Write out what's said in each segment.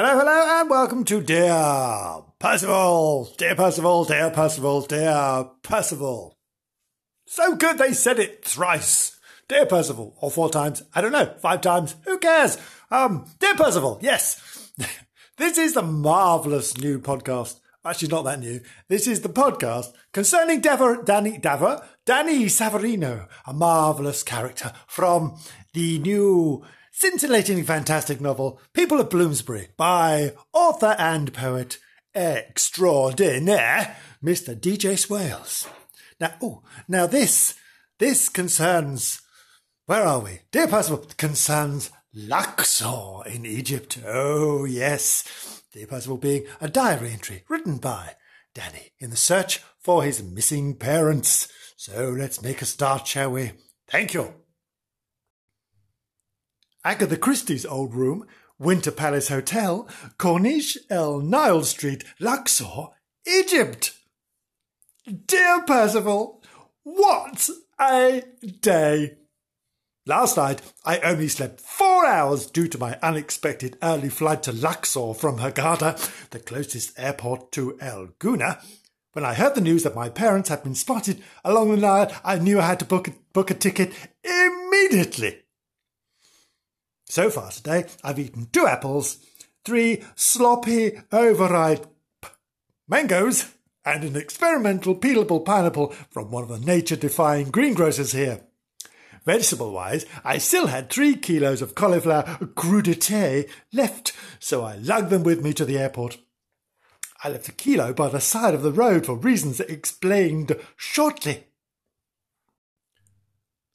Hello, hello, and welcome to Dear Percival. Dear Percival, Dear Percival, Dear Percival. So good they said it thrice. Dear Percival, or four times, I don't know, five times, who cares? Um, Dear Percival, yes. this is the marvellous new podcast. Actually, not that new. This is the podcast concerning Dever, Danny, Daver, Danny Savarino, a marvellous character from the new scintillating fantastic novel People of Bloomsbury by author and poet extraordinaire Mr. D.J. Swales. Now, oh, now this, this concerns, where are we? Dear Percival, concerns Luxor in Egypt. Oh, yes. Dear Percival being a diary entry written by Danny in the search for his missing parents. So let's make a start, shall we? Thank you. Agatha Christie's old room, Winter Palace Hotel, Corniche El Nile Street, Luxor, Egypt. Dear Percival, what a day! Last night I only slept four hours due to my unexpected early flight to Luxor from Hurghada, the closest airport to El Gouna. When I heard the news that my parents had been spotted along the Nile, I knew I had to book a, book a ticket immediately. So far today, I've eaten two apples, three sloppy, overripe mangoes, and an experimental peelable pineapple from one of the nature-defying greengrocers here. Vegetable-wise, I still had three kilos of cauliflower crudité left, so I lugged them with me to the airport. I left a kilo by the side of the road for reasons explained shortly.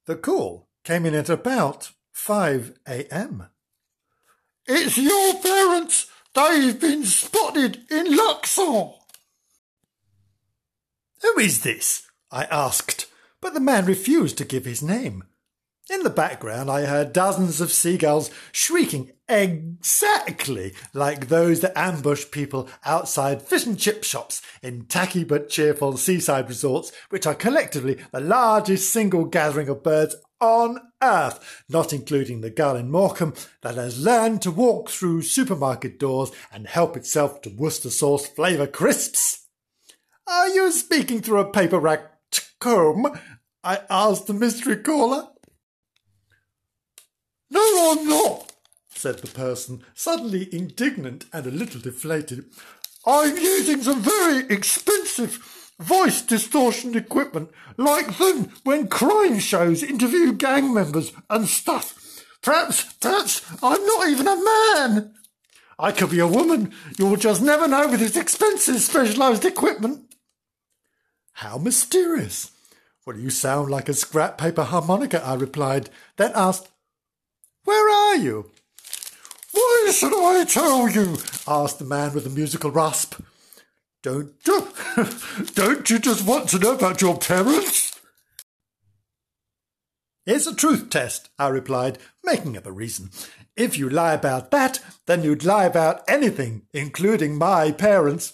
The call came in at about 5 a.m. It's your parents! They've been spotted in Luxor! Who is this? I asked, but the man refused to give his name. In the background, I heard dozens of seagulls shrieking exactly like those that ambush people outside fish and chip shops in tacky but cheerful seaside resorts, which are collectively the largest single gathering of birds on earth, not including the gull in Morecambe that has learned to walk through supermarket doors and help itself to Worcester sauce flavour crisps. Are you speaking through a paper wrapped comb? I asked the mystery caller. No, I'm not, said the person, suddenly indignant and a little deflated. I'm using some very expensive voice distortion equipment, like them when crime shows interview gang members and stuff. Perhaps, perhaps I'm not even a man. I could be a woman. You'll just never know with this expensive specialised equipment. How mysterious. Well, you sound like a scrap paper harmonica, I replied, then asked, where are you? Why should I tell you? Asked the man with the musical rasp. Don't you, don't you just want to know about your parents? It's a truth test, I replied, making up a reason. If you lie about that, then you'd lie about anything, including my parents.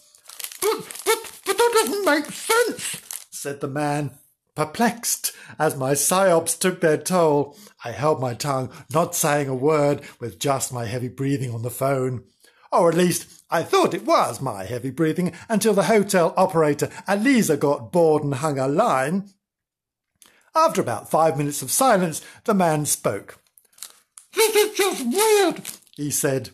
But, but, but that doesn't make sense, said the man, Perplexed as my psyops took their toll, I held my tongue, not saying a word, with just my heavy breathing on the phone. Or at least, I thought it was my heavy breathing until the hotel operator Eliza got bored and hung a line. After about five minutes of silence, the man spoke. This is just weird, he said.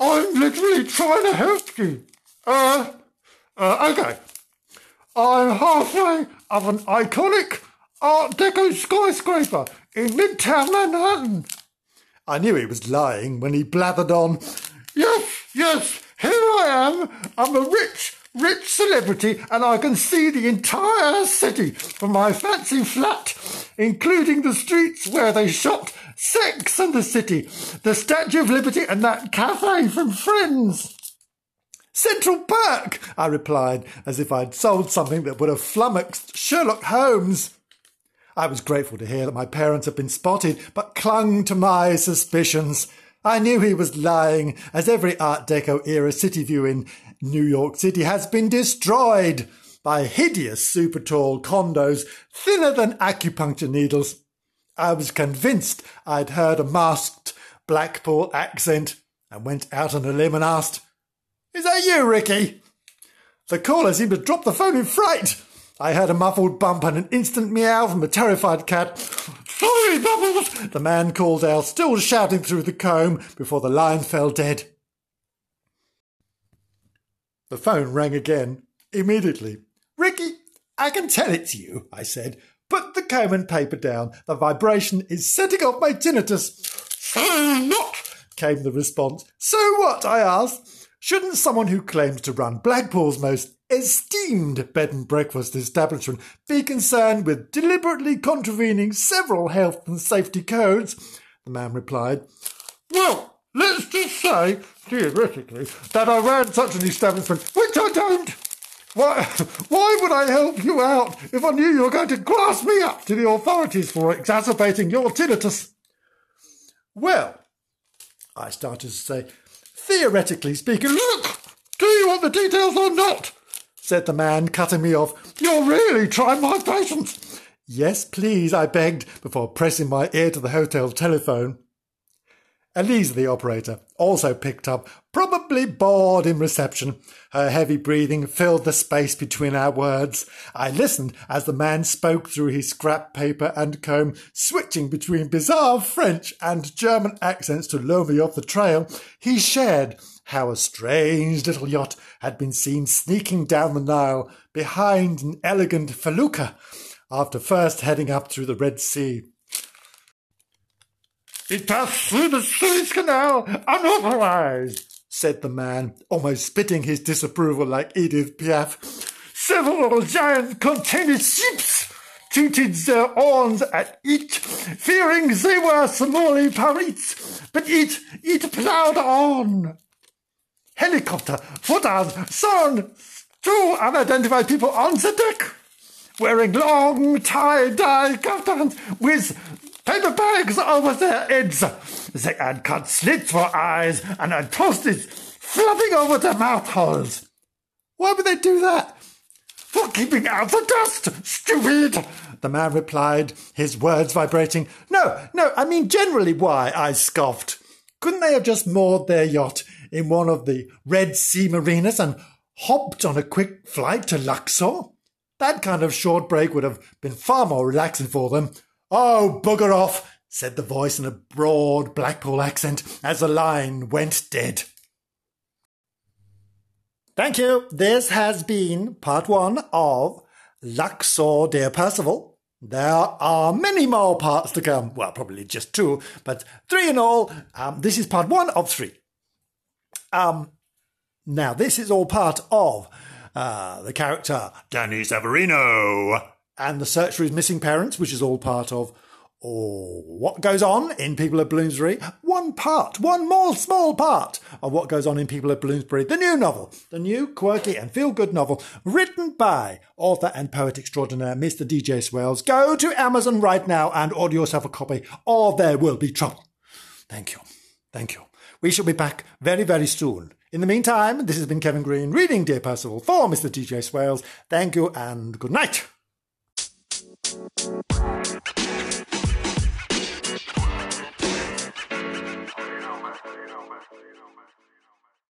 I'm literally trying to help you. Uh, uh, okay. I'm halfway of an iconic Art Deco skyscraper in Midtown Manhattan. I knew he was lying when he blathered on. Yes, yes, here I am. I'm a rich, rich celebrity and I can see the entire city from my fancy flat, including the streets where they shot Sex and the City, the Statue of Liberty and that cafe from Friends. Central Park, I replied, as if I'd sold something that would have flummoxed Sherlock Holmes. I was grateful to hear that my parents had been spotted, but clung to my suspicions. I knew he was lying, as every Art Deco era city view in New York City has been destroyed by hideous super tall condos thinner than acupuncture needles. I was convinced I'd heard a masked Blackpool accent and went out on a limb and asked, Is that you, Ricky? The caller seemed to drop the phone in fright. I heard a muffled bump and an instant meow from a terrified cat. Sorry, Bubbles, the man called out, still shouting through the comb before the lion fell dead. The phone rang again, immediately. Ricky, I can tell it's you, I said. Put the comb and paper down. The vibration is setting off my tinnitus. So what? came the response. So what? I asked. Shouldn't someone who claims to run Blackpool's most esteemed bed and breakfast establishment be concerned with deliberately contravening several health and safety codes? The man replied. Well, let's just say, theoretically, that I ran such an establishment, which I don't. Why, why would I help you out if I knew you were going to glass me up to the authorities for exacerbating your tinnitus? Well, I started to say, theoretically speaking, look, do you want the details or not? Said the man, cutting me off. You're really trying my patience. Yes, please, I begged, before pressing my ear to the hotel telephone. Elisa, the operator, also picked up, probably bored in reception. Her heavy breathing filled the space between our words. I listened as the man spoke through his scrap paper and comb, switching between bizarre French and German accents to lure me off the trail. He shared how a strange little yacht had been seen sneaking down the Nile behind an elegant felucca after first heading up through the Red Sea. It passed through the Suez Canal unauthorized, said the man, almost spitting his disapproval like Edith Piaf. Several giant container ships tooted their horns at it, fearing they were Somali pirates, but it, it ploughed on. Helicopter, footers, son, two unidentified people on the deck, wearing long tie-dye kaftans with paper bags over their heads. They had cut slits for eyes and had toasted flapping over their mouth holes. Why would they do that? For keeping out the dust, stupid! The man replied, his words vibrating. No, no, I mean generally why, I scoffed. Couldn't they have just moored their yacht in one of the Red Sea marinas and hopped on a quick flight to Luxor? That kind of short break would have been far more relaxing for them Oh, bugger off, said the voice in a broad Blackpool accent as the line went dead. Thank you. This has been part one of Luxor, dear Percival. There are many more parts to come. Well, probably just two, but three in all. Um, this is part one of three. Um, now, this is all part of uh, the character Danny Savarino and the search for his missing parents, which is all part of oh, what goes on in People of Bloomsbury. One part, one more small part of what goes on in People of Bloomsbury. The new novel, the new quirky and feel good novel written by author and poet extraordinaire Mr. DJ Swales. Go to Amazon right now and order yourself a copy, or there will be trouble. Thank you. Thank you. We shall be back very, very soon. In the meantime, this has been Kevin Green reading Dear Percival for Mr. DJ Swales. Thank you and good night.